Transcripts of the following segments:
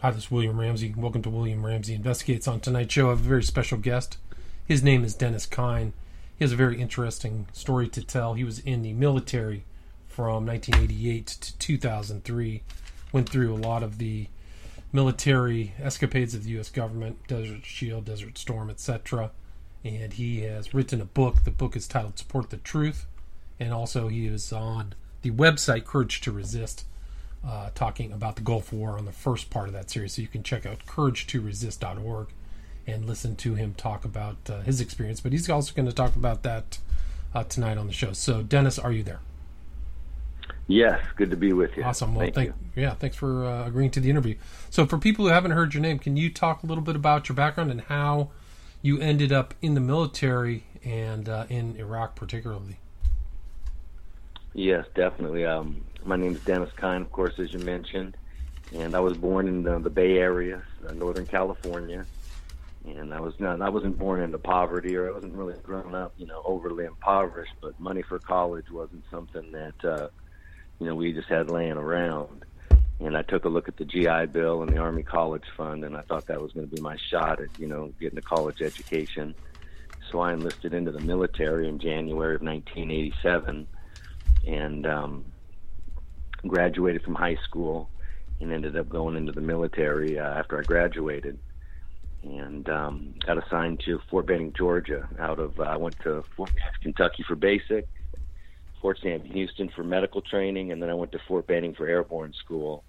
Hi, this is William Ramsey. Welcome to William Ramsey Investigates. On tonight's show, I have a very special guest. His name is Dennis Kyne. He has a very interesting story to tell. He was in the military from 1988 to 2003, went through a lot of the military escapades of the U.S. government, Desert Shield, Desert Storm, etc. And he has written a book. The book is titled Support the Truth. And also, he is on the website Courage to Resist uh, talking about the Gulf War on the first part of that series. So you can check out courage2resist.org and listen to him talk about uh, his experience. But he's also going to talk about that uh, tonight on the show. So, Dennis, are you there? Yes, good to be with you. Awesome. Well, thank, thank yeah, thanks for uh, agreeing to the interview. So, for people who haven't heard your name, can you talk a little bit about your background and how you ended up in the military and uh, in Iraq, particularly? Yes, definitely. Um, my name is Dennis Kyne, of course, as you mentioned, and I was born in the, the Bay Area, uh, Northern California. And I was not, I wasn't born into poverty, or I wasn't really grown up, you know, overly impoverished. But money for college wasn't something that, uh, you know, we just had laying around. And I took a look at the GI Bill and the Army College Fund, and I thought that was going to be my shot at, you know, getting a college education. So I enlisted into the military in January of 1987, and um, graduated from high school and ended up going into the military uh, after I graduated and um, got assigned to Fort Benning, Georgia. Out of uh, I went to Fort Kentucky for basic, Fort Sam Houston for medical training, and then I went to Fort Benning for airborne school,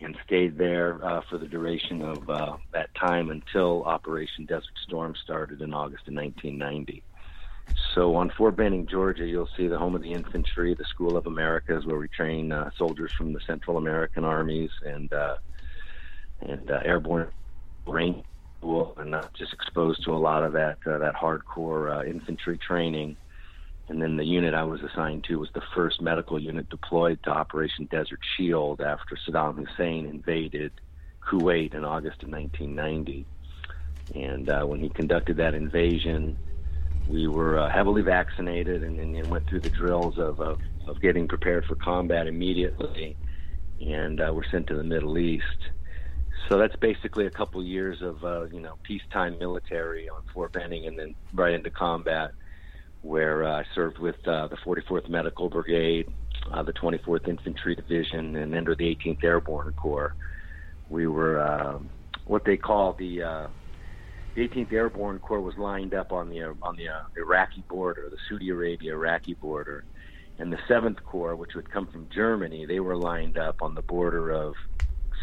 and stayed there uh, for the duration of uh, that time until Operation Desert Storm started in August of 1990. So on Fort Benning, Georgia, you'll see the home of the infantry, the School of Americas, where we train uh, soldiers from the Central American armies and uh, and uh, airborne range school, and uh, just exposed to a lot of that uh, that hardcore uh, infantry training. And then the unit I was assigned to was the first medical unit deployed to Operation Desert Shield after Saddam Hussein invaded Kuwait in August of 1990. And uh, when he conducted that invasion, we were uh, heavily vaccinated and, and, and, went through the drills of, of, of, getting prepared for combat immediately. And uh, we're sent to the Middle East. So that's basically a couple years of uh, you know peacetime military on Fort Benning, and then right into combat, where uh, I served with uh, the 44th Medical Brigade, uh, the 24th Infantry Division, and entered the 18th Airborne Corps. We were um, what they call the the 18th Airborne Corps was lined up on the on the uh, Iraqi border, the Saudi Arabia Iraqi border, and the 7th Corps, which would come from Germany, they were lined up on the border of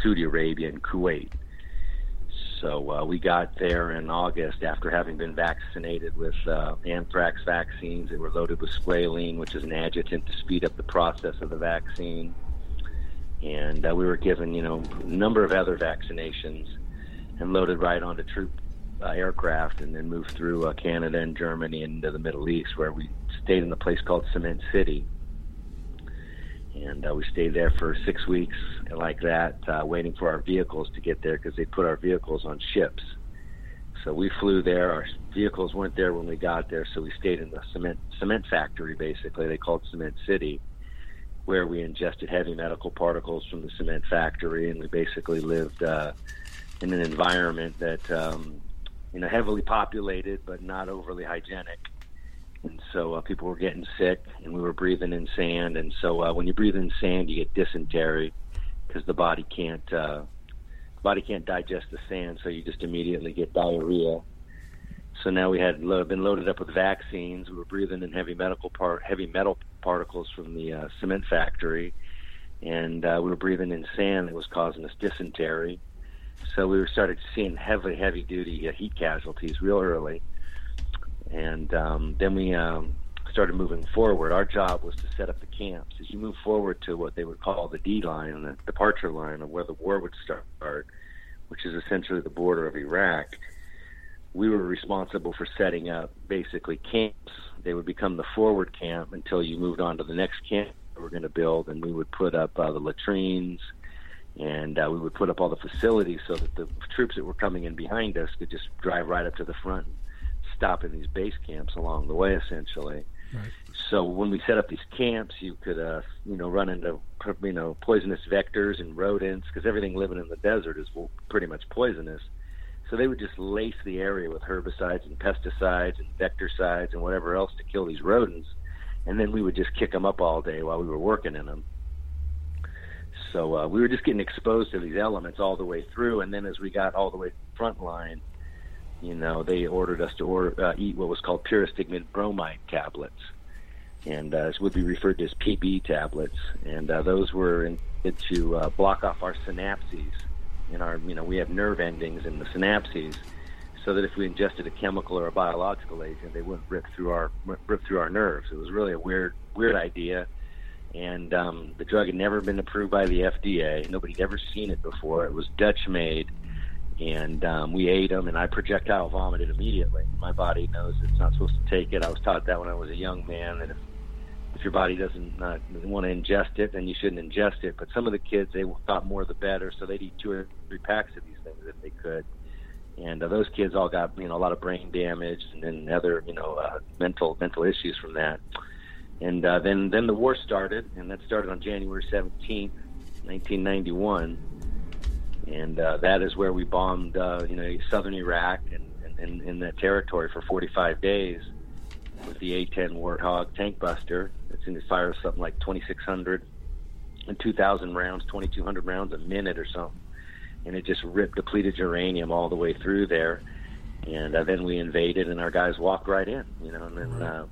Saudi Arabia and Kuwait. So uh, we got there in August after having been vaccinated with uh, anthrax vaccines. They were loaded with squalene, which is an adjuvant to speed up the process of the vaccine. And uh, we were given, you know, a number of other vaccinations and loaded right onto troop uh, aircraft and then moved through uh, Canada and Germany into the Middle East, where we stayed in a place called Cement City and uh, we stayed there for six weeks like that, uh, waiting for our vehicles to get there because they put our vehicles on ships. So we flew there. Our vehicles weren't there when we got there, so we stayed in the cement cement factory. Basically, they called Cement City, where we ingested heavy medical particles from the cement factory, and we basically lived uh, in an environment that um, you know heavily populated but not overly hygienic and so uh, people were getting sick, and we were breathing in sand. And so uh, when you breathe in sand, you get dysentery, because the body can't uh, body can't digest the sand, so you just immediately get diarrhea. So now we had lo- been loaded up with vaccines. We were breathing in heavy medical part heavy metal particles from the uh, cement factory, and uh, we were breathing in sand that was causing us dysentery. So we started seeing heavy, heavy duty uh, heat casualties real early, and um, then we um, started moving forward. Our job was to set up the camps. As you move forward to what they would call the D line, the departure line of where the war would start, which is essentially the border of Iraq, we were responsible for setting up basically camps. They would become the forward camp until you moved on to the next camp we were going to build, and we would put up uh, the latrines and uh, we would put up all the facilities so that the troops that were coming in behind us could just drive right up to the front and stop in these base camps along the way, essentially. Right. So when we set up these camps, you could, uh, you know, run into, you know, poisonous vectors and rodents because everything living in the desert is pretty much poisonous. So they would just lace the area with herbicides and pesticides and vectorcides and whatever else to kill these rodents, and then we would just kick them up all day while we were working in them. So uh, we were just getting exposed to these elements all the way through, and then as we got all the way front line, you know, they ordered us to order, uh, eat what was called pyridostigmine bromide tablets, and uh, would be referred to as PB tablets. And uh, those were intended to uh, block off our synapses. In our, you know, we have nerve endings in the synapses, so that if we ingested a chemical or a biological agent, they wouldn't rip through our rip through our nerves. It was really a weird, weird idea. And um, the drug had never been approved by the FDA. Nobody had ever seen it before. It was Dutch made and um, we ate them, and I projectile vomited immediately. My body knows it's not supposed to take it. I was taught that when I was a young man, that if if your body doesn't not want to ingest it, then you shouldn't ingest it. But some of the kids, they thought more the better, so they'd eat two or three packs of these things if they could. And uh, those kids all got you know a lot of brain damage and then other you know uh, mental mental issues from that. And uh, then then the war started, and that started on January seventeenth, nineteen ninety one and uh, that is where we bombed, uh, you know, southern Iraq and, and, in that territory for 45 days with the A-10 Warthog tank buster. It's in the fire something like 2,600 and 2,000 rounds, 2,200 rounds a minute or something, and it just ripped depleted uranium all the way through there. And uh, then we invaded, and our guys walked right in, you know, and then. Uh,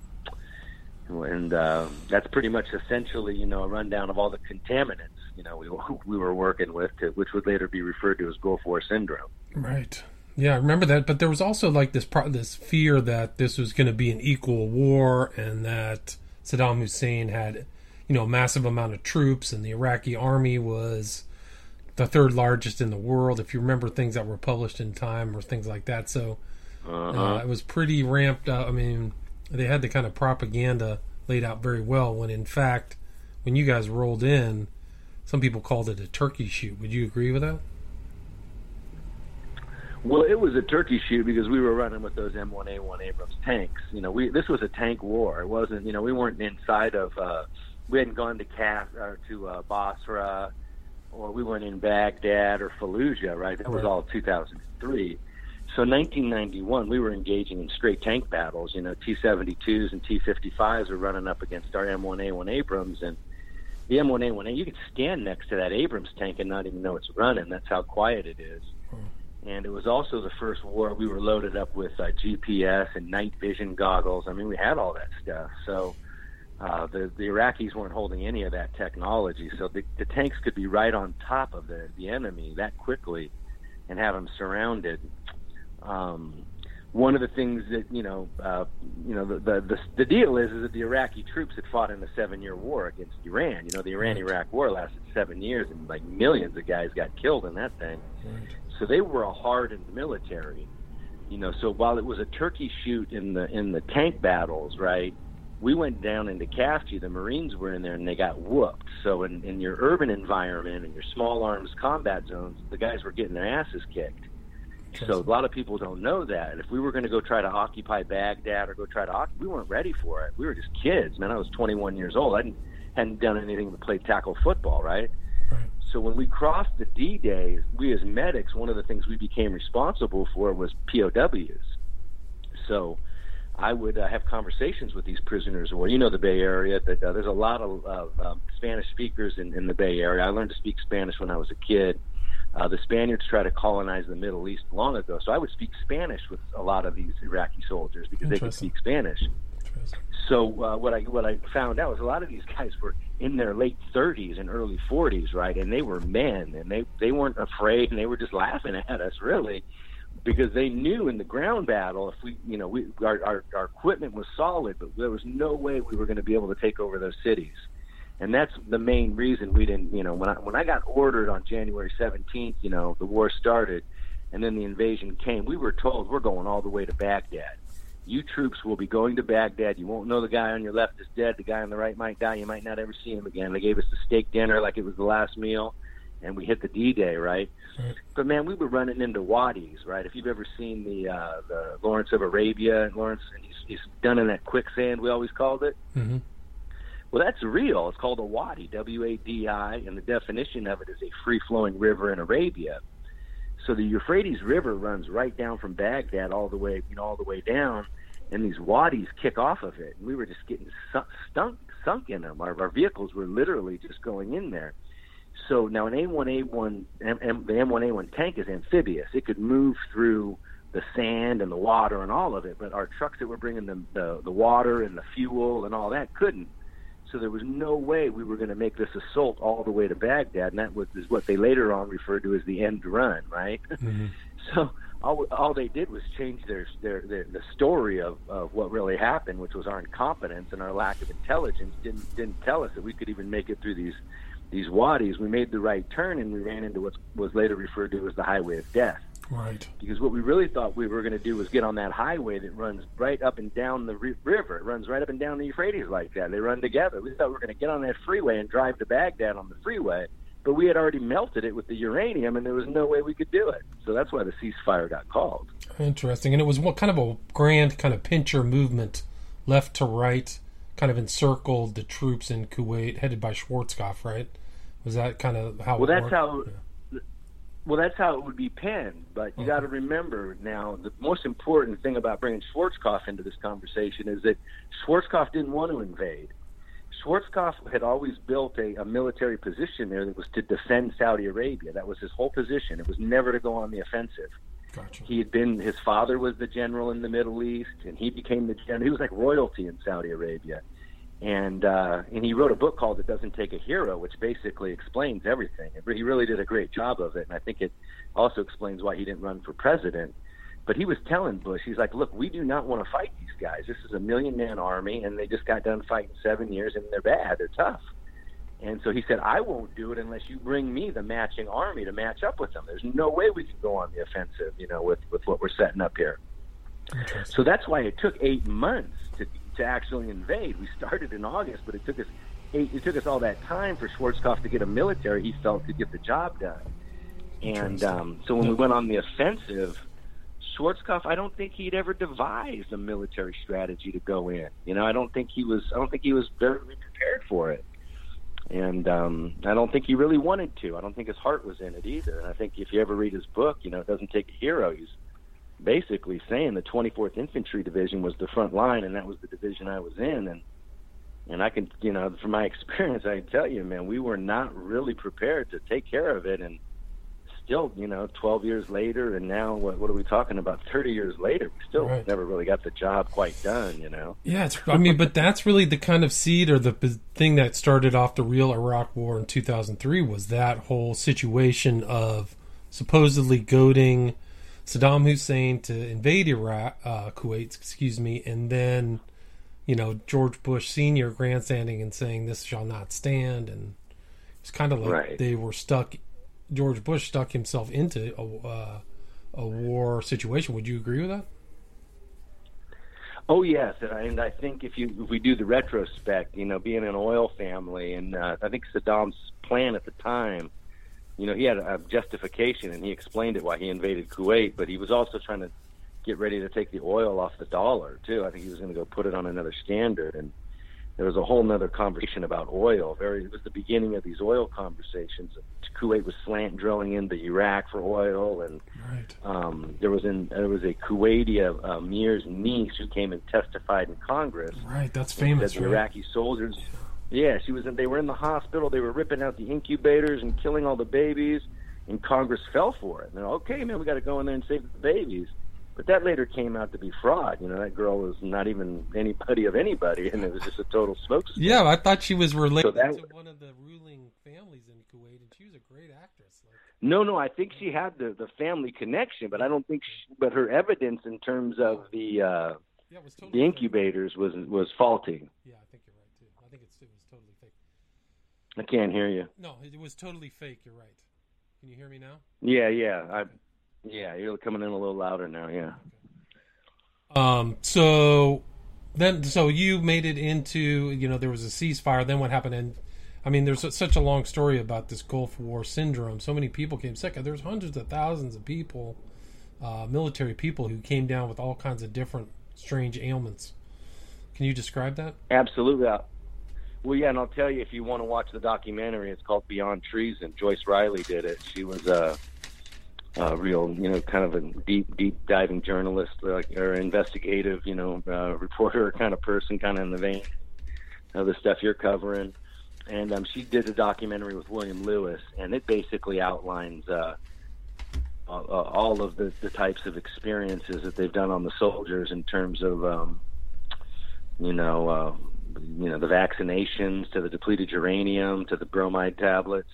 and uh, that's pretty much essentially, you know, a rundown of all the contaminants you know we we were working with, to, which would later be referred to as Gulf War syndrome. Right. Yeah, I remember that. But there was also like this pro- this fear that this was going to be an equal war, and that Saddam Hussein had, you know, a massive amount of troops, and the Iraqi army was the third largest in the world. If you remember things that were published in Time or things like that, so uh-huh. uh, it was pretty ramped up. I mean, they had the kind of propaganda laid out very well. When in fact, when you guys rolled in, some people called it a turkey shoot. Would you agree with that? Well, it was a turkey shoot because we were running with those M1A1 Abrams tanks. You know, we this was a tank war. It wasn't. You know, we weren't inside of. Uh, we hadn't gone to Cas or to uh, Basra, or we weren't in Baghdad or Fallujah. Right, that was all 2003. So 1991, we were engaging in straight tank battles. You know, T-72s and T-55s were running up against our M1A1 Abrams, and the M1A1A, you could stand next to that Abrams tank and not even know it's running. That's how quiet it is. Hmm. And it was also the first war we were loaded up with uh, GPS and night vision goggles. I mean, we had all that stuff. So uh, the the Iraqis weren't holding any of that technology. So the, the tanks could be right on top of the the enemy that quickly, and have them surrounded. Um, one of the things that you know, uh, you know, the, the the the deal is is that the Iraqi troops had fought in a seven-year war against Iran. You know, the Iran-Iraq War lasted seven years, and like millions of guys got killed in that thing. So they were a hardened military. You know, so while it was a turkey shoot in the in the tank battles, right? We went down into Khafji. The Marines were in there, and they got whooped. So in, in your urban environment and your small arms combat zones, the guys were getting their asses kicked so a lot of people don't know that. If we were going to go try to occupy Baghdad or go try to, occupy, we weren't ready for it. We were just kids, man. I was 21 years old. I hadn't, hadn't done anything but play tackle football, right? right? So when we crossed the D-Day, we as medics, one of the things we became responsible for was POWs. So I would uh, have conversations with these prisoners. Or you know the Bay Area, that uh, there's a lot of uh, um, Spanish speakers in, in the Bay Area. I learned to speak Spanish when I was a kid. Uh, the Spaniards tried to colonize the Middle East long ago, so I would speak Spanish with a lot of these Iraqi soldiers because they could speak Spanish. So uh, what I what I found out was a lot of these guys were in their late 30s and early 40s, right? And they were men, and they they weren't afraid, and they were just laughing at us, really, because they knew in the ground battle, if we, you know, we our our, our equipment was solid, but there was no way we were going to be able to take over those cities, and that's the main reason we didn't, you know, when I when I got ordered on January 17th, you know, the war started, and then the invasion came. We were told we're going all the way to Baghdad you troops will be going to Baghdad. You won't know the guy on your left is dead. The guy on the right might die. You might not ever see him again. They gave us the steak dinner like it was the last meal, and we hit the D-Day, right? right. But man, we were running into wadis, right? If you've ever seen the uh, the Lawrence of Arabia, Lawrence, and he's, he's done in that quicksand, we always called it. Mm-hmm. Well, that's real. It's called a wadi, W-A-D-I, and the definition of it is a free-flowing river in Arabia. So the Euphrates River runs right down from Baghdad all the way, you know, all the way down, and these wadis kick off of it. And we were just getting sunk, sunk in them. Our, our vehicles were literally just going in there. So now an A1A1, M, the M1A1 tank is amphibious. It could move through the sand and the water and all of it, but our trucks that were bringing the, the, the water and the fuel and all that couldn't. So there was no way we were going to make this assault all the way to Baghdad, and that was is what they later on referred to as the end run, right? Mm-hmm. so all, all they did was change their, their their the story of, of what really happened, which was our incompetence and our lack of intelligence. Didn't didn't tell us that we could even make it through these these wadis. We made the right turn, and we ran into what was later referred to as the highway of death. Right. Because what we really thought we were going to do was get on that highway that runs right up and down the river. It runs right up and down the Euphrates like that. They run together. We thought we were going to get on that freeway and drive to Baghdad on the freeway, but we had already melted it with the uranium, and there was no way we could do it. So that's why the ceasefire got called. Interesting. And it was what kind of a grand kind of pincher movement, left to right, kind of encircled the troops in Kuwait, headed by Schwarzkopf, right? Was that kind of how? Well, that's worked? how. Yeah well, that's how it would be penned. But you got to mm-hmm. remember now, the most important thing about bringing Schwarzkopf into this conversation is that Schwarzkopf didn't want to invade. Schwarzkopf had always built a, a military position there that was to defend Saudi Arabia. That was his whole position. It was never to go on the offensive. Gotcha. He had been his father was the general in the Middle East, and he became the general. He was like royalty in Saudi Arabia and uh, and he wrote a book called "It Doesn't Take a Hero," which basically explains everything. He really did a great job of it, and I think it also explains why he didn't run for president. But he was telling Bush, he's like, "Look, we do not want to fight these guys. This is a million man army, and they just got done fighting seven years, and they're bad. They're tough." And so he said, "I won't do it unless you bring me the matching army to match up with them. There's no way we can go on the offensive, you know, with with what we're setting up here." So that's why it took eight months to actually invade. We started in August, but it took us eight, it took us all that time for Schwarzkopf to get a military he felt could get the job done. And um, so when we went on the offensive, Schwarzkopf, I don't think he'd ever devised a military strategy to go in. You know, I don't think he was. I don't think he was very prepared for it, and um, I don't think he really wanted to. I don't think his heart was in it either. And I think if you ever read his book, you know, it doesn't take a hero. He's basically saying the 24th Infantry Division was the front line, and that was the division I was in, and and I can, you know, from my experience, I can tell you, man, we were not really prepared to take care of it, and still, you know, 12 years later, and now what, what are we talking about? 30 years later, we still right. never really got the job quite done, you know. Yeah, it's, I mean, but that's really the kind of seed or the thing that started off the real Iraq War in 2003 was that whole situation of supposedly goading Saddam Hussein to invade Iraq, uh, Kuwait, excuse me, and then you know George Bush Senior grandstanding and saying this shall not stand, and it's kind of like right. they were stuck. George Bush stuck himself into a, uh, a war situation. Would you agree with that? Oh yes, and I think if you if we do the retrospect, you know, being an oil family, and uh, I think Saddam's plan at the time you know, he had a justification and he explained it why he invaded Kuwait, but he was also trying to get ready to take the oil off the dollar too. I think he was going to go put it on another standard, and there was a whole nother conversation about oil. Very, it was the beginning of these oil conversations. Kuwait was slant drilling into Iraq for oil, and Right. um, there was in there was a Kuwaiti uh, Amir's niece who came and testified in Congress Right. That's that famous. the Right? Iraqi soldiers. Yeah, she was. In, they were in the hospital. They were ripping out the incubators and killing all the babies, and Congress fell for it. And they're okay, man. We got to go in there and save the babies. But that later came out to be fraud. You know, that girl was not even anybody of anybody, and it was just a total smokescreen. Yeah, I thought she was related that- to one of the ruling families in Kuwait, and she was a great actress. Like, No, no, I think she had the the family connection, but I don't think. She, but her evidence in terms of the uh, yeah, totally the incubators was was faulty. Yeah, I think you're right too. I think it's, it was totally fake. I can't hear you. No, it was totally fake. You're right. Can you hear me now? Yeah, yeah, I. Yeah, you're coming in a little louder now. Yeah. Um. So then, so you made it into you know there was a ceasefire. Then what happened? And I mean, there's such a long story about this Gulf War syndrome. So many people came sick. There's hundreds of thousands of people, uh, military people, who came down with all kinds of different strange ailments. Can you describe that? Absolutely. Well, yeah, and I'll tell you if you want to watch the documentary, it's called Beyond Treason. Joyce Riley did it. She was a, a real, you know, kind of a deep, deep diving journalist, like or investigative, you know, uh, reporter kind of person, kind of in the vein of the stuff you're covering. And um, she did a documentary with William Lewis, and it basically outlines uh, uh, all of the, the types of experiences that they've done on the soldiers in terms of um, you know, uh, you know, the vaccinations to the depleted uranium to the bromide tablets.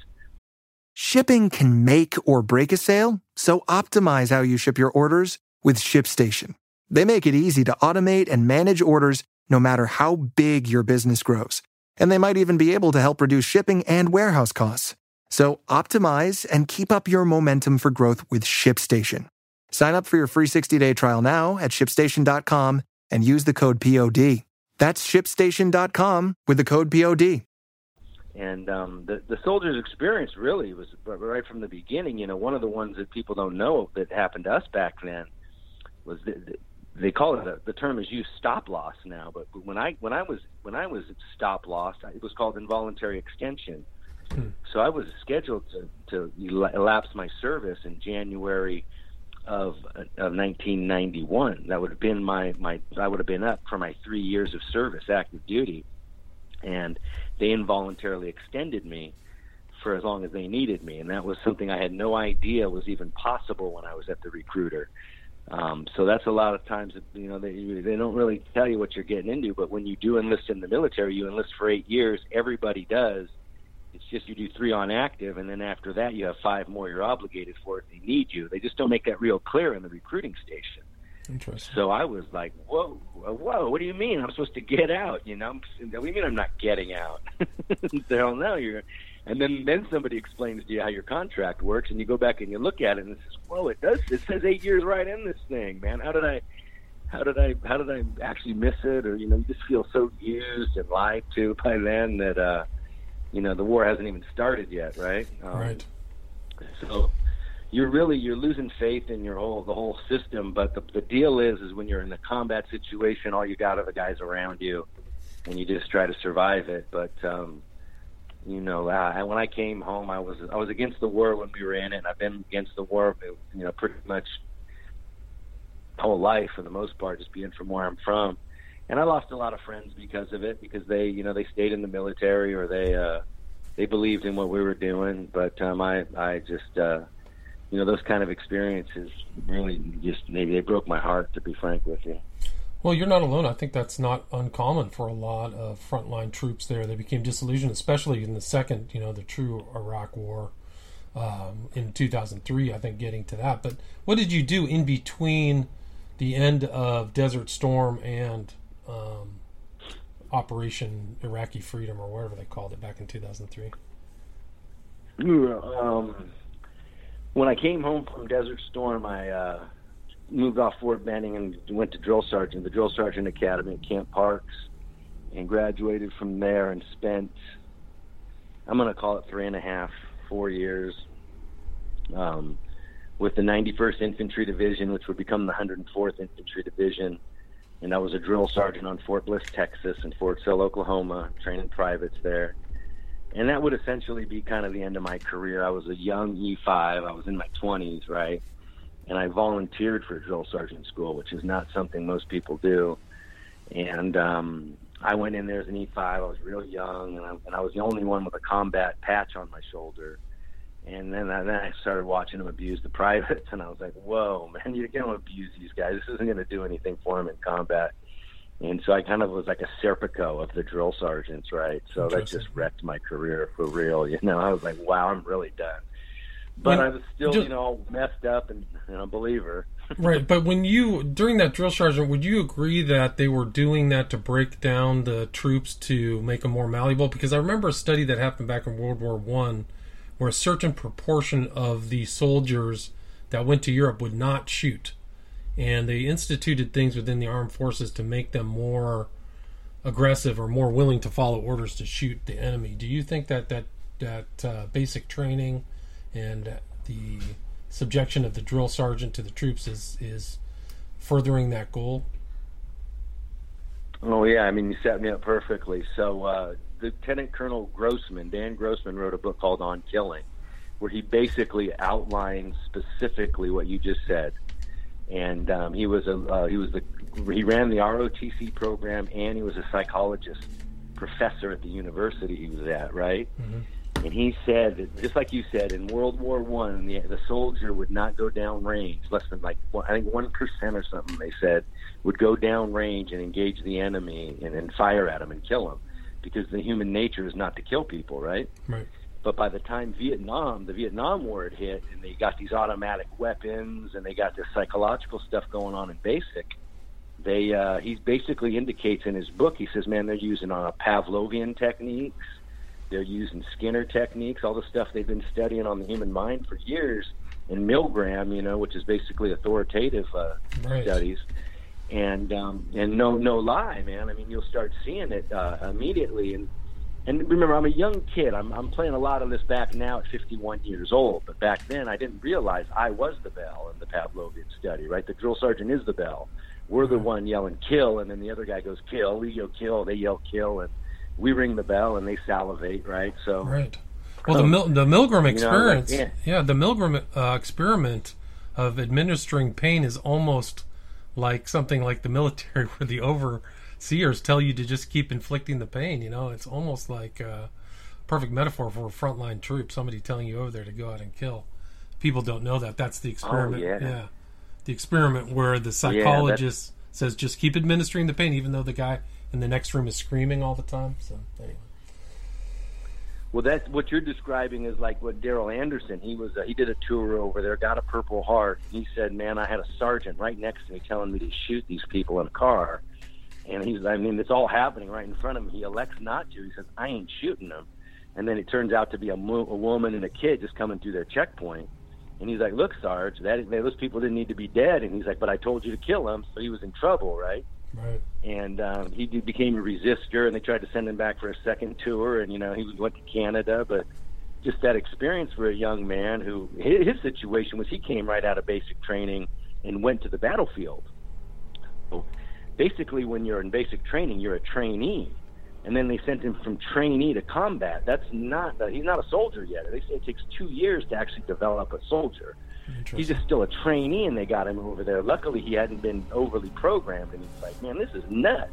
Shipping can make or break a sale, so optimize how you ship your orders with ShipStation. They make it easy to automate and manage orders no matter how big your business grows. And they might even be able to help reduce shipping and warehouse costs. So optimize and keep up your momentum for growth with ShipStation. Sign up for your free 60-day trial now at shipstation.com and use the code POD. That's shipstation.com with the code POD. And um, the the soldiers' experience really was right from the beginning. You know, one of the ones that people don't know that happened to us back then was that they call it a, the term is used stop loss now. But when I when I was when I was stop loss, it was called involuntary extension. So I was scheduled to to elapse my service in January of of 1991. That would have been my my I would have been up for my three years of service, active duty, and they involuntarily extended me for as long as they needed me, and that was something I had no idea was even possible when I was at the recruiter. Um, so that's a lot of times, you know, they they don't really tell you what you're getting into, but when you do enlist in the military, you enlist for eight years. Everybody does. It's just you do three on active, and then after that, you have five more you're obligated for if they need you. They just don't make that real clear in the recruiting station. Interesting. So I was like, "Whoa, whoa! What do you mean? I'm supposed to get out? You know? What do you mean I'm not getting out? Hell no, you're." And then then somebody explains to you how your contract works, and you go back and you look at it, and it says, "Whoa! It does. It says eight years right in this thing, man. How did I?" How did I how did I actually miss it or you know you just feel so used and lied to by then that uh you know the war hasn't even started yet right um, right. so you're really you're losing faith in your whole the whole system. But the the deal is is when you're in a combat situation, all you got are the guys around you, and you just try to survive it. But um, you know, uh, when I came home, I was I was against the war when we were in it. And I've been against the war, you know, pretty much my whole life for the most part, just being from where I'm from. And I lost a lot of friends because of it, because they, you know, they stayed in the military or they, uh, they believed in what we were doing. But um, I, I just, uh, you know, those kind of experiences really just maybe they broke my heart. To be frank with you. Well, you're not alone. I think that's not uncommon for a lot of frontline troops there. They became disillusioned, especially in the second, you know, the true Iraq War um, in 2003. I think getting to that. But what did you do in between the end of Desert Storm and um, Operation Iraqi Freedom, or whatever they called it back in 2003? Um, when I came home from Desert Storm, I uh, moved off Fort Benning and went to drill sergeant, the drill sergeant academy at Camp Parks, and graduated from there and spent, I'm going to call it three and a half, four years um, with the 91st Infantry Division, which would become the 104th Infantry Division, and I was a drill sergeant on Fort Bliss, Texas, and Fort Sill, Oklahoma, training privates there. And that would essentially be kind of the end of my career. I was a young E5. I was in my 20s, right? And I volunteered for drill sergeant school, which is not something most people do. And um, I went in there as an E5. I was real young, and I, and I was the only one with a combat patch on my shoulder. And then I, then I started watching them abuse the privates, and I was like, "Whoa, man, you're going to abuse these guys. This isn't going to do anything for them in combat." And so I kind of was like a Serpico of the drill sergeants, right? So that just wrecked my career for real. You know, I was like, "Wow, I'm really done." But when, I was still, just, you know, messed up and, and a believer. right, but when you during that drill sergeant, would you agree that they were doing that to break down the troops to make them more malleable? Because I remember a study that happened back in World War One where a certain proportion of the soldiers that went to Europe would not shoot. And they instituted things within the armed forces to make them more aggressive or more willing to follow orders to shoot the enemy. Do you think that that that uh, basic training and the subjection of the drill sergeant to the troops is is furthering that goal? Oh yeah, I mean you set me up perfectly. So uh, Lieutenant Colonel Grossman, Dan Grossman, wrote a book called On Killing, where he basically outlines specifically what you just said. And um, he was a uh, he was the he ran the ROTC program, and he was a psychologist professor at the university he was at, right? Mm-hmm. And he said that just like you said, in World War One, the the soldier would not go down range, less than like well, I think one percent or something. They said would go down range and engage the enemy and, and fire at him and kill him because the human nature is not to kill people, right? Right. But by the time Vietnam, the Vietnam War had hit, and they got these automatic weapons, and they got this psychological stuff going on in basic, they uh, he basically indicates in his book. He says, "Man, they're using uh, Pavlovian techniques, they're using Skinner techniques, all the stuff they've been studying on the human mind for years." And Milgram, you know, which is basically authoritative uh, right. studies and um, and no no lie, man. I mean, you'll start seeing it uh, immediately. And and remember, I'm a young kid. I'm I'm playing a lot of this back now at 51 years old. But back then, I didn't realize I was the bell in the Pavlovian study. Right, the drill sergeant is the bell. We're the one yelling kill, and then the other guy goes kill. We yell kill. They yell kill, and we ring the bell, and they salivate. Right, so right. Well, the Mil- the Milgram experience, you know, like, yeah. yeah. the Milgram uh, experiment of administering pain is almost like something like the military where the overseers tell you to just keep inflicting the pain you know? It's almost like a perfect metaphor for a frontline troops somebody telling you over there to go out and kill. People don't know that. That's the oh, experiment. oh, yeah. yeah. the experiment where the psychologist yeah, says just keep administering the pain even though the guy in the next room is screaming all the time. So anyway well, that's what you're describing is like what Darrell Anderson. He was uh, he did a tour over there, got a Purple Heart. He said, "Man, I had a sergeant right next to me telling me to shoot these people in a car." And he's, I mean, it's all happening right in front of him. He elects not to. He says, "I ain't shooting them." And then it turns out to be a, mo- a woman and a kid just coming through their checkpoint. And he's like, "Look, Sarge, that those people didn't need to be dead." And he's like, "But I told you to kill them," so he was in trouble, right? Right. And um, he became a resistor, and they tried to send him back for a second tour. And you know, he went to Canada, but just that experience for a young man who his, his situation was he came right out of basic training and went to the battlefield. So basically, when you're in basic training, you're a trainee, and then they sent him from trainee to combat. That's not he's not a soldier yet. They say it takes two years to actually develop a soldier. He's just still a trainee, and they got him over there. Luckily, he hadn't been overly programmed, and he's like, "Man, this is nuts."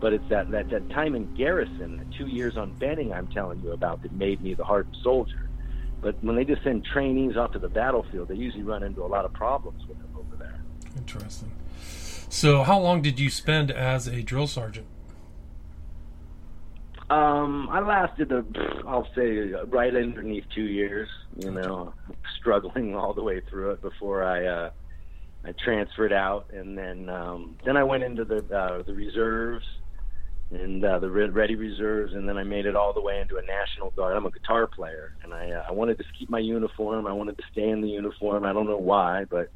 But it's that that, that time in garrison, the two years on Benning, I'm telling you about, that made me the hardened soldier. But when they just send trainees off to the battlefield, they usually run into a lot of problems with them over there. Interesting. So, how long did you spend as a drill sergeant? Um, I lasted a, I'll say, right underneath two years. You know, struggling all the way through it before I uh, I transferred out, and then um, then I went into the uh, the reserves and uh, the ready reserves, and then I made it all the way into a national guard. I'm a guitar player, and I uh, I wanted to keep my uniform. I wanted to stay in the uniform. I don't know why, but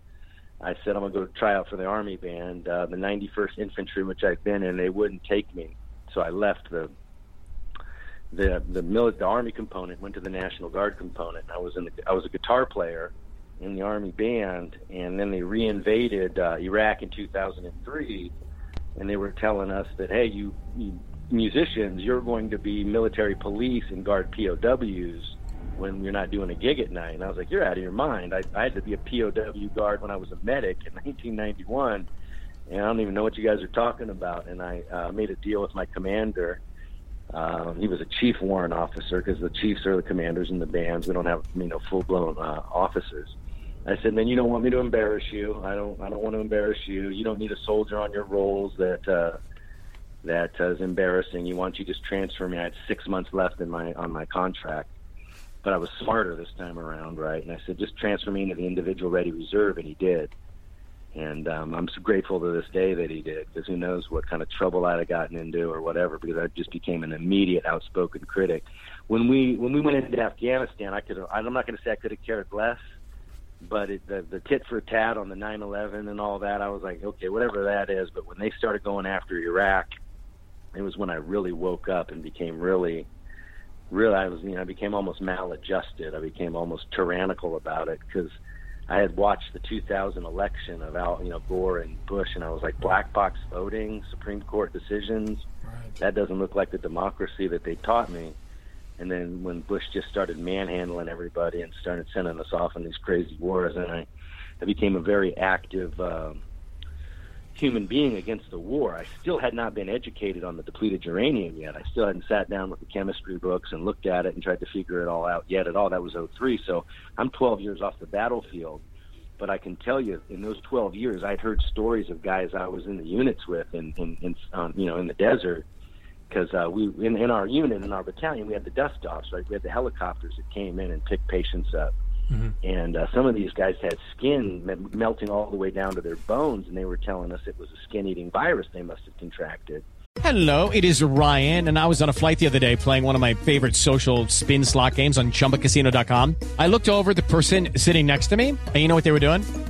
I said I'm gonna go try out for the army band, uh, the 91st Infantry, which I've been in. They wouldn't take me, so I left the the the military, the army component went to the national guard component. I was in the I was a guitar player in the army band, and then they reinvaded uh, Iraq in 2003, and they were telling us that hey, you, you musicians, you're going to be military police and guard POWs when you're not doing a gig at night. And I was like, you're out of your mind. I, I had to be a POW guard when I was a medic in 1991, and I don't even know what you guys are talking about. And I uh, made a deal with my commander. Um, he was a chief warrant officer because the chiefs are the commanders in the bands. We don't have you know full blown uh, officers. I said, "Man, you don't want me to embarrass you. I don't. I don't want to embarrass you. You don't need a soldier on your rolls that uh, that uh, is embarrassing. You want you just transfer me. I had six months left in my on my contract, but I was smarter this time around, right? And I said, just transfer me into the individual ready reserve, and he did. And um, I'm so grateful to this day that he did, because who knows what kind of trouble I'd have gotten into or whatever, because I just became an immediate outspoken critic. When we when we went into Afghanistan, I could I'm not going to say I could have cared less, but it, the the tit for tat on the 9/11 and all that, I was like, okay, whatever that is. But when they started going after Iraq, it was when I really woke up and became really, really I was you know I became almost maladjusted. I became almost tyrannical about it because I had watched the 2000 election of Al, you know Gore and Bush, and I was like black box voting, Supreme Court decisions. Right. That doesn't look like the democracy that they taught me. And then when Bush just started manhandling everybody and started sending us off on these crazy wars, and I, I became a very active um, human being against the war. I still had not been educated on the depleted uranium yet. I still hadn't sat down with the chemistry books and looked at it and tried to figure it all out yet at all. That was 03. So I'm 12 years off the battlefield. But I can tell you, in those 12 years, I'd heard stories of guys I was in the units with, in, in, in um, you know, in the desert, because uh, we in, in our unit in our battalion we had the dust offs, right? We had the helicopters that came in and picked patients up Mm-hmm. And uh, some of these guys had skin me- melting all the way down to their bones, and they were telling us it was a skin eating virus they must have contracted. Hello, it is Ryan, and I was on a flight the other day playing one of my favorite social spin slot games on chumbacasino.com. I looked over the person sitting next to me, and you know what they were doing?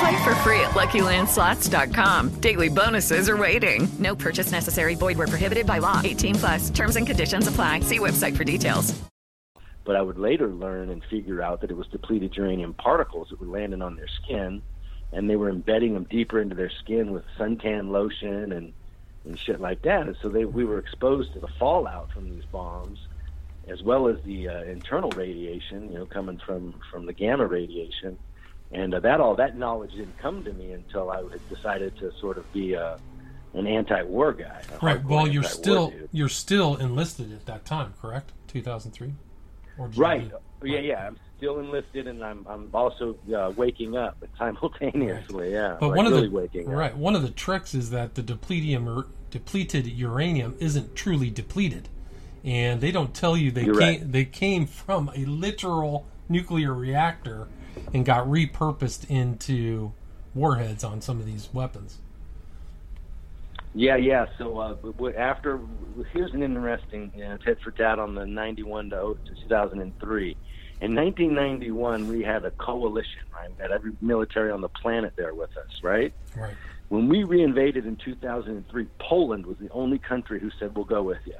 Play for free at LuckyLandSlots.com. Daily bonuses are waiting. No purchase necessary. Void where prohibited by law. 18 plus. Terms and conditions apply. See website for details. But I would later learn and figure out that it was depleted uranium particles that were landing on their skin, and they were embedding them deeper into their skin with suntan lotion and and shit like that. And so they we were exposed to the fallout from these bombs as well as the uh, internal radiation, you know, coming from from the gamma radiation, and uh, that all that knowledge didn't come to me until I had decided to sort of be a, an anti-war guy. Right. Well, you're still dude. you're still enlisted at that time, correct? 2003. right. Yeah, yeah. I'm still enlisted, and I'm I'm also uh, waking up simultaneously. Right. Yeah. But like one of really the waking right one of the tricks is that the depleted depleted uranium isn't truly depleted and they don't tell you they You're came right. they came from a literal nuclear reactor and got repurposed into warheads on some of these weapons. Yeah, yeah. So uh, after here's an interesting know, tit for tat on the 91 to 2003. In 1991, we had a coalition, right? We had every military on the planet there with us, right? Right. When we reinvaded in 2003, Poland was the only country who said, "We'll go with you."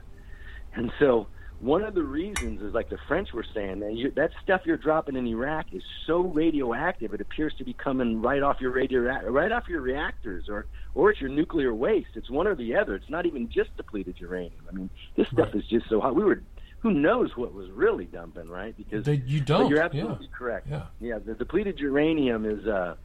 And so one of the reasons is like the French were saying that you, that stuff you're dropping in Iraq is so radioactive it appears to be coming right off your radio right off your reactors or or it's your nuclear waste. It's one or the other. It's not even just depleted uranium. I mean, this stuff Right. is just so hot. We were who knows what was really dumping, right? Because you don't, You're yeah. absolutely correct. Yeah. yeah. The depleted uranium is uh,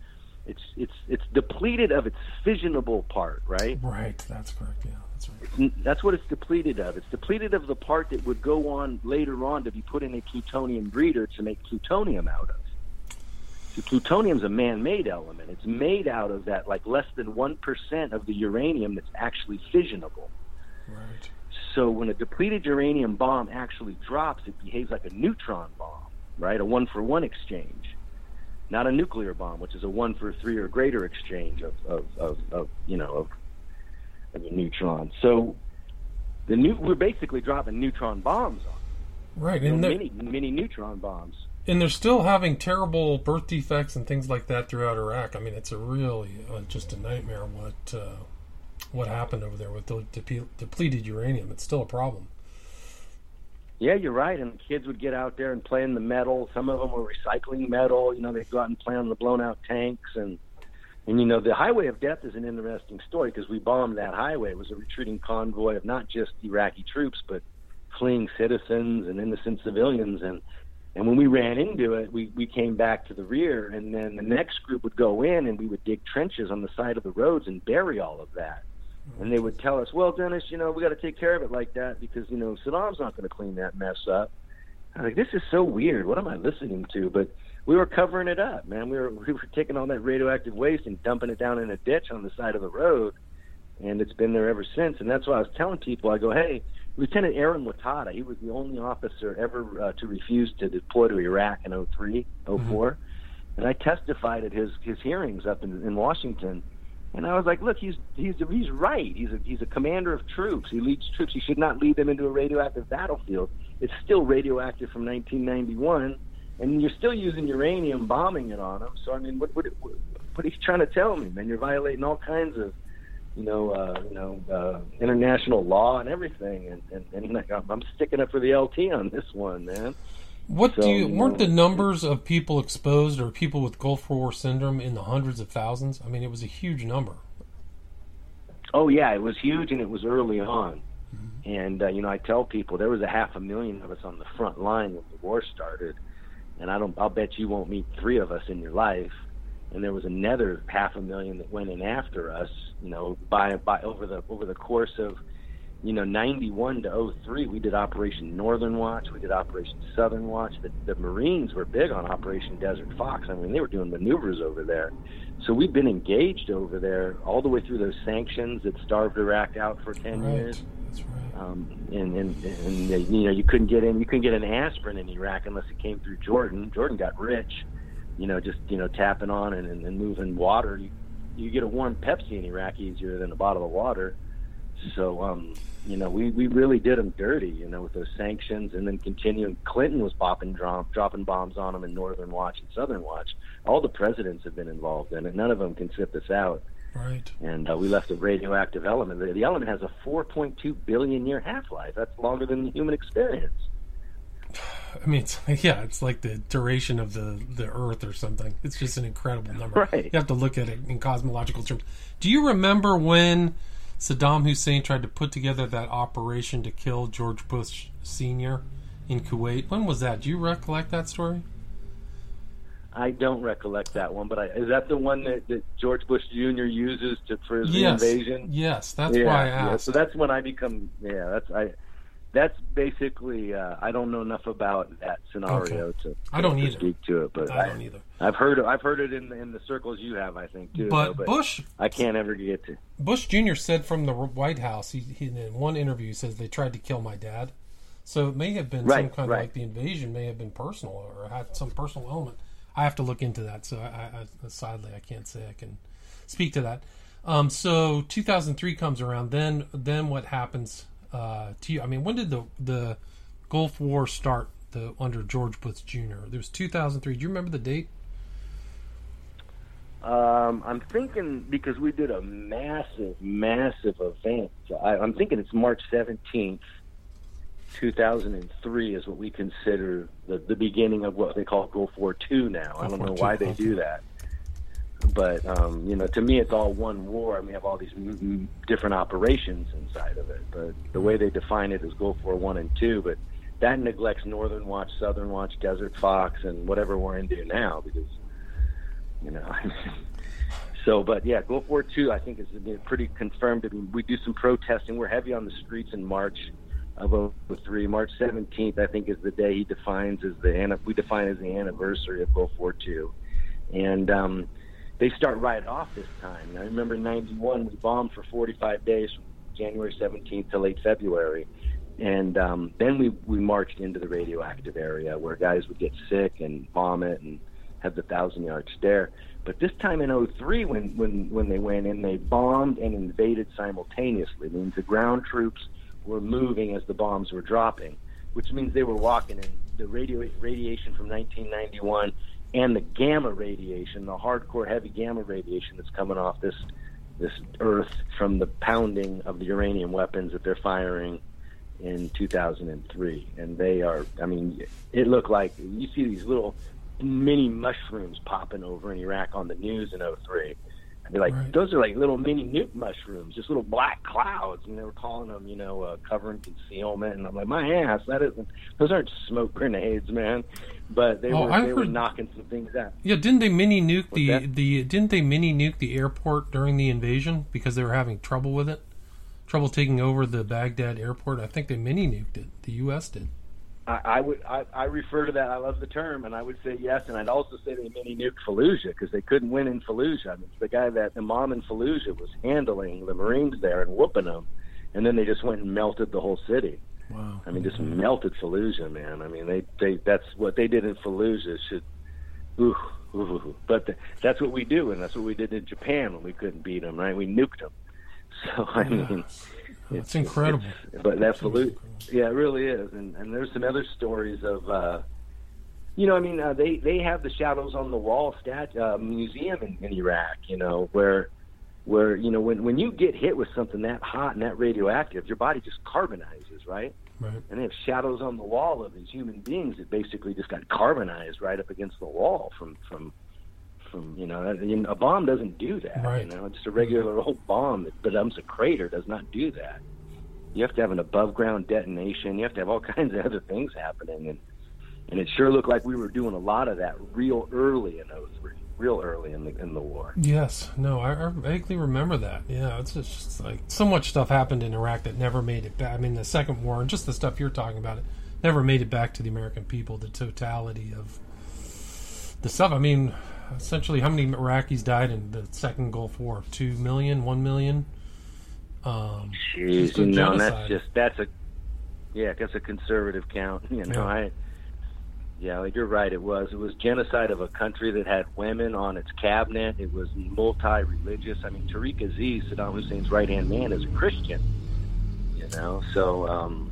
it's it's it's depleted of its fissionable part, right? Right, that's correct. Yeah, that's right. That's what it's depleted of. It's depleted of the part that would go on later on to be put in a plutonium breeder to make plutonium out of. See, plutonium's a man-made element. It's made out of that, like less than one percent of the uranium that's actually fissionable. Right. So when a depleted uranium bomb actually drops, it behaves like a neutron bomb, right? A one-for-one exchange, not a nuclear bomb, which is a one-for-three or greater exchange of, of, of, of you know, of, of a neutron. So the new, we're basically dropping neutron bombs on Right, you know, and mini, mini neutron bombs. and they're still having terrible birth defects and things like that throughout Iraq. I mean, it's a really uh, just a nightmare what uh, what happened over there with the depleted uranium. It's still a problem. Yeah, you're right. And the kids would get out there and play in the metal. Some of them were recycling metal. You know, they'd go out and play on the blown out tanks. And, and you know, the Highway of Death is an interesting story because we bombed that highway. It was a retreating convoy of not just Iraqi troops, but fleeing citizens and innocent civilians. And, and when we ran into it, we, we came back to the rear. And then the next group would go in and we would dig trenches on the side of the roads and bury all of that. And they would tell us, well, Dennis, you know, we got to take care of it like that because, you know, Saddam's not going to clean that mess up. I was like, this is so weird. What am I listening to? But we were covering it up, man. We were we were taking all that radioactive waste and dumping it down in a ditch on the side of the road, and it's been there ever since. And that's why I was telling people, I go, hey, Lieutenant Ehren Watada, he was the only officer ever uh, to refuse to deploy to Iraq in 03, 4 and I testified at his his hearings up in, in Washington. And I was like, look, he's he's he's right. He's a he's a commander of troops. He leads troops. He should not lead them into a radioactive battlefield. It's still radioactive from 1991, and you're still using uranium bombing it on them. So I mean, what what what, what he's trying to tell me, man? You're violating all kinds of you know uh, you know uh, international law and everything. And and, and like, I'm, I'm sticking up for the LT on this one, man. What So, do you, you weren't the numbers of people exposed or people with Gulf War syndrome in the hundreds of thousands? I mean, it was a huge number. Oh yeah, it was huge and it was early on. And uh, you know, I tell people there was a half a million of us on the front line when the war started, and I don't. I'll bet you won't meet three of us in your life. And there was another half a million that went in after us. You know, by by over the over the course of, you know, 91 to 03, we did Operation Northern Watch, we did Operation Southern Watch. The, the Marines were big on Operation Desert Fox. I mean, they were doing maneuvers over there. So we've been engaged over there all the way through those sanctions that starved Iraq out for 10 Right. years. Um, and and, and uh, you know you couldn't get in you couldn't get an aspirin in Iraq unless it came through Jordan. Jordan got rich, you know, just you know tapping on and, and, and moving water. You, you get a warm Pepsi in Iraq easier than a bottle of water. So um, you know we we really did them dirty, you know, with those sanctions, and then continuing. Clinton was popping drop, dropping bombs on them in Northern Watch and Southern Watch. All the presidents have been involved in it. None of them can sit this out Right. and uh, we left a radioactive element. The, the element has a 4.2 billion year half life. That's longer than the human experience. I mean, it's, yeah, it's like the duration of the, the Earth or something. It's just an incredible number. Right. You have to look at it in cosmological terms. Do you remember when Saddam Hussein tried to put together that operation to kill George Bush Sr. in Kuwait? When was that? Do you recollect that story? I don't recollect that one, but I, is that the one that, that George Bush Jr. uses to for his Yes. invasion? Yes, that's yeah, why I yeah. So that's when I become. Yeah, that's I. That's basically. Uh, I don't know enough about that scenario Okay. to. I don't to either. speak to it, but I don't either. I've heard. I've heard it in the, in the circles you have. I think too. But though, Bush- I can't ever get to. Bush Jr. said from the White House, he, he in one interview he says they tried to kill my dad. So it may have been some kind right. of like the invasion may have been personal or had some personal element. I have to look into that. So I, I, sadly I can't say I can speak to that. Um, so 2003 comes around. Then then what happens uh, to you? I mean, when did the the Gulf War start? The under George Bush Jr. There was 2003. Do you remember the date? Um, I'm thinking because we did a massive, massive event. I, I'm thinking it's March 17th, 2003 is what we consider the, the beginning of what they call Gulf War II now. I don't know why they do that. But, um, you know, to me, it's all one war. I mean, we have all these different operations inside of it. But the way they define it is Gulf War One and Two. But that neglects Northern Watch, Southern Watch, Desert Fox, and whatever we're into now because, you know, So, but yeah, Gulf War II, I think, is pretty confirmed. I mean, we do some protesting. We're heavy on the streets in March of 03. March 17th, I think, is the day he defines as the we define as the anniversary of Gulf War II, and um, they start right off this time. I remember '91, we bombed for 45 days, from January 17th to late February, and um, then we we marched into the radioactive area where guys would get sick and vomit and have the thousand yard stare. But this time in 03, when, when, when they went in, they bombed and invaded simultaneously. It means the ground troops were moving as the bombs were dropping, which means they were walking in the radio, radiation from 1991 and the gamma radiation, the hardcore heavy gamma radiation that's coming off this this Earth from the pounding of the uranium weapons that they're firing in 2003. And they are, I mean, it looked like you see these little mini mushrooms popping over in Iraq on the news in 03. Be like, right. those are like little mini nuke mushrooms, just little black clouds, and they were calling them, you know, uh, covering concealment. And I'm like, my ass, that isn't. Those aren't smoke grenades, man. But they oh, were I they heard, were knocking some things out. Yeah, didn't they mini nuke the the didn't they mini nuke the airport during the invasion because they were having trouble with it, trouble taking over the Baghdad airport? I think they mini nuked it. The U.S. did. I, I would I, I refer to that. I love the term, and I would say yes. And I'd also say they mini nuked Fallujah because they couldn't win in Fallujah. I mean, the guy that the mom in Fallujah was handling the Marines there and whooping them, and then they just went and melted the whole city. Wow! I mean, just melted Fallujah, man. I mean, they they that's what they did in Fallujah should. Ooh, ooh, but the, that's what we do, and that's what we did in Japan when we couldn't beat them. Right? We nuked them. So I mean. It's, incredible. It's, but that's the yeah, it really is. And and there's some other stories of, uh, you know, I mean, uh, they they have the Shadows on the Wall stat uh, museum in, in Iraq. You know, where where you know when when you get hit with something that hot and that radioactive, your body just carbonizes, right? Right. And they have shadows on the wall of these human beings that basically just got carbonized right up against the wall from from from you know a bomb doesn't do that. Right. You know, just a regular old bomb that becomes a crater does not do that you have to have an above ground detonation. You have to have all kinds of other things happening, and and it sure looked like we were doing a lot of that real early in 03, real early in the in the war. Yes, no, I, I vaguely remember that. Yeah, it's just like so much stuff happened in Iraq that never made it back. I mean, the second war and just the stuff you're talking about, it never made it back to the American people. The totality of the stuff. I mean, essentially, how many Iraqis died in the second Gulf War? Two million, one million. Um, Jeez, you know, that's just that's a yeah, that's a conservative count. You know, yeah. I yeah, you're right. It was it was genocide of a country that had women on its cabinet. It was multi-religious. I mean, Tariq Aziz, Saddam Hussein's right hand man, is a Christian. You know, so. um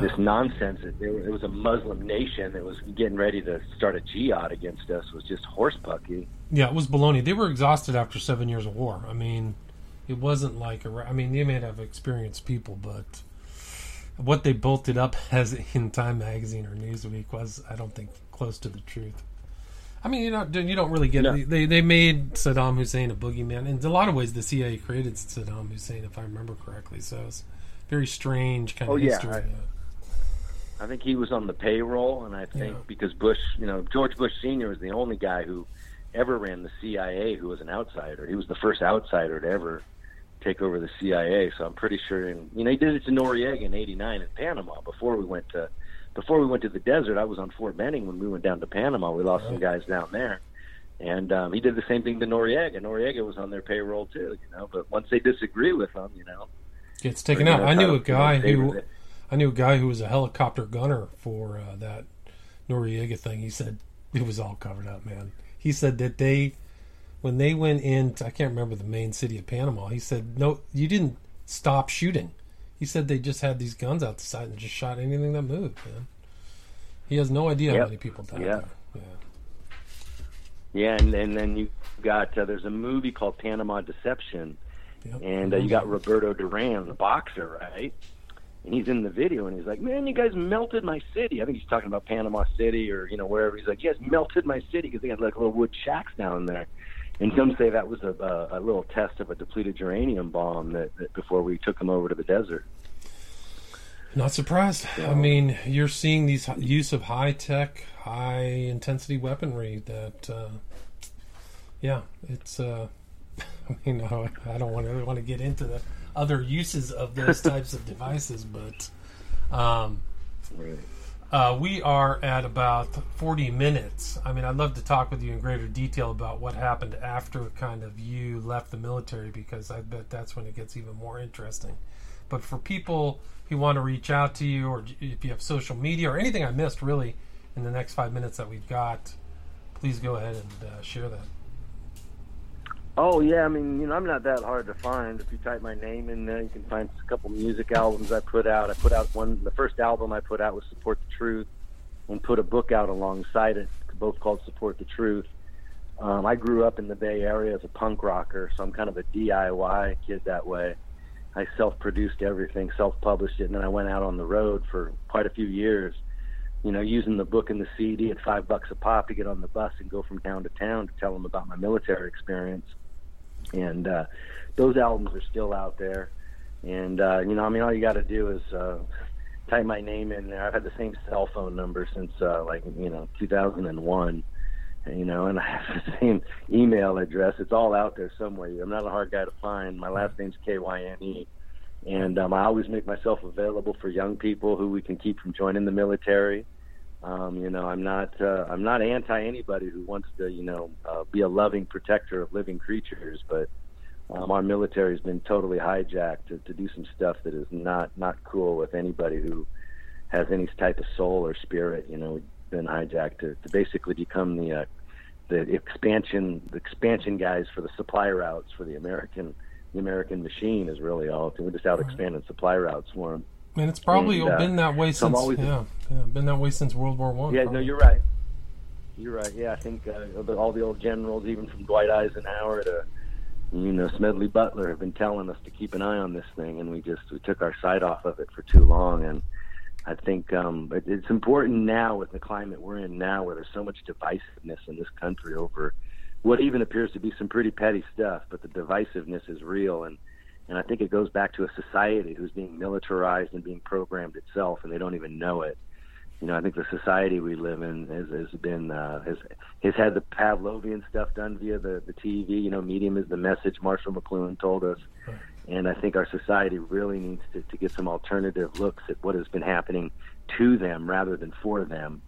This nonsense. It, it was a Muslim nation that was getting ready to start a jihad against us. Was just horsepucky. Yeah, it was baloney. They were exhausted after seven years of war. I mean, it wasn't like a. I mean, they may have experienced people, but what they bolted up as in Time Magazine or Newsweek was, I don't think, close to the truth. I mean, you know, you don't really get. No. They they made Saddam Hussein a boogeyman. In a lot of ways, the CIA created Saddam Hussein, if I remember correctly. So it's very strange kind oh, of yeah, history. I, I think he was on the payroll, and I think yeah. because Bush, you know, George Bush Senior was the only guy who ever ran the CIA who was an outsider. He was the first outsider to ever take over the CIA. So I'm pretty sure. And you know, he did it to Noriega in '89 in Panama before we went to before we went to the desert. I was on Fort Benning when we went down to Panama. We lost some guys down there. And um, he did the same thing to Noriega. Noriega was on their payroll too, you know. But once they disagree with him, you know, gets taken out. I knew a guy who, I knew a guy who was a helicopter gunner for uh, that Noriega thing. He said it was all covered up, man. He said that they, when they went in, I can't remember the main city of Panama. He said, no, you didn't stop shooting. He said they just had these guns out the side and just shot anything that moved, man. He has no idea Yep. how many people died. Yeah. Yeah. Yeah, and, and then you got uh, there's a movie called Panama Deception, and uh, you got Roberto Duran, the boxer, right? And he's in the video, and he's like, "Man, you guys melted my city." I think he's talking about Panama City or you know wherever. He's like, "You guys melted my city because they had like little wood shacks down there." And some say that was a, a, a little test of a depleted uranium bomb that, that before we took them over to the desert. Not surprised. I mean, you're seeing these use of high tech, high intensity weaponry that, uh, yeah, it's. Uh, I mean, I I don't want to want to get into the other uses of those types of devices, but um, uh, we are at about 40 minutes. I mean, I'd love to talk with you in greater detail about what happened after kind of you left the military because I bet that's when it gets even more interesting. But for people who want to reach out to you, or if you have social media or anything I missed really in the next five minutes that we've got, please go ahead and uh, share that. Oh yeah, I mean, you know, I'm not that hard to find. If you type my name in there, you can find a couple music albums I put out. I put out one. The first album I put out was "Support the Truth," and put a book out alongside it, both called "Support the Truth." Um, I grew up in the Bay Area as a punk rocker, so I'm kind of a DIY kid that way. I self-produced everything, self-published it, and then I went out on the road for quite a few years. You know, using the book and the CD at five bucks a pop to get on the bus and go from town to town to tell them about my military experience and uh, those albums are still out there. And uh, you know, I mean, all you got to do is uh, type my name in there. I've had the same cell phone number since uh, like you know 2001. And, you know, and I have the same email address. It's all out there somewhere. I'm not a hard guy to find. My last name's K Y N E, and um, I always make myself available for young people who we can keep from joining the military. Um, you know, I'm not uh, I'm not anti anybody who wants to you know uh, be a loving protector of living creatures, but um, our military has been totally hijacked to, to do some stuff that is not not cool with anybody who has any type of soul or spirit. You know, we've been hijacked to, to basically become the uh, the expansion the expansion guys for the supply routes for the American the American machine is really all. We're just out expanding supply routes for them. And it's probably And, uh, been that way so since always- yeah, yeah, been that way since World War One. Yeah, no, you're right. You're right. Yeah, I think uh, all the old generals, even from Dwight Eisenhower to you know Smedley Butler, have been telling us to keep an eye on this thing, and we just we took our sight off of it for too long. And I think um, it, it's important now with the climate we're in now, where there's so much divisiveness in this country over what even appears to be some pretty petty stuff, but the divisiveness is real and. And I think it goes back to a society who's being militarized and being programmed itself, and they don't even know it you know, I think the society we live in has, has been uh, has has had the Pavlovian stuff done via the the TV. You know, medium is the message. Marshall McLuhan told us, and I think our society really needs to, to get some alternative looks at what has been happening to them rather than for them.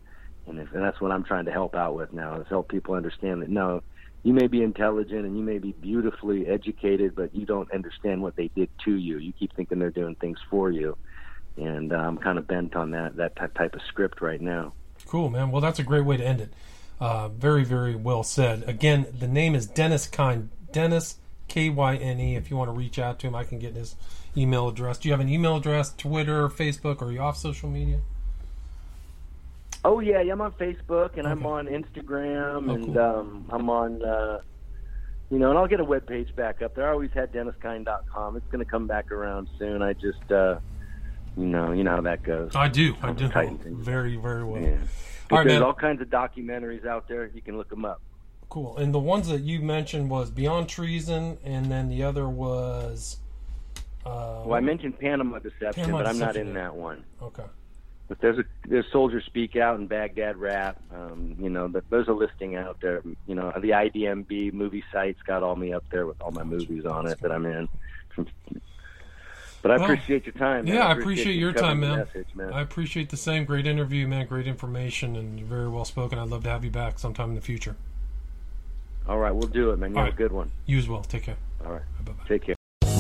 And, if, and that's what I'm trying to help out with now is help people understand that no, you may be intelligent and you may be beautifully educated, but you don't understand what they did to you. You keep thinking they're doing things for you and uh, I'm kind of bent on that that ty- type of script right now. Cool, man. Well, that's a great way to end it. Uh, very, very well said. Again, the name is Dennis Kyne. Dennis K Y N E. If you want to reach out to him, I can get his email address. Do you have an email address, Twitter, Facebook, or are you off social media? Oh yeah, yeah I'm on Facebook and I'm on Instagram Oh, and cool. um, I'm on, uh, you know, and I'll get a web page back up there. I always had DennisKyne.com. It's going to come back around soon. I just, uh, you know, you know how that goes. I do. I do. Very, very well. Yeah. All right, there's man. all kinds of documentaries out there. You can look them up. Cool. And the ones that you mentioned was Beyond Treason, and then the other was. Uh, Well, I mentioned Panama Deception, Panama but I'm not in that one. Okay. But there's a there's Soldiers Speak Out and Baghdad Rap. Um, you know, but there's a listing out there. You know, the IDMB movie site's got all me up there with all my movies on it that I'm in. But I Well, appreciate your time. man. Yeah, I appreciate you your time, man. Message, man. I appreciate the same. Great interview, man. Great information, and you're very well spoken. I'd love to have you back sometime in the future. All right, we'll do it, man. You All have right. a good one. You as well. Take care. All right, Bye-bye. take care.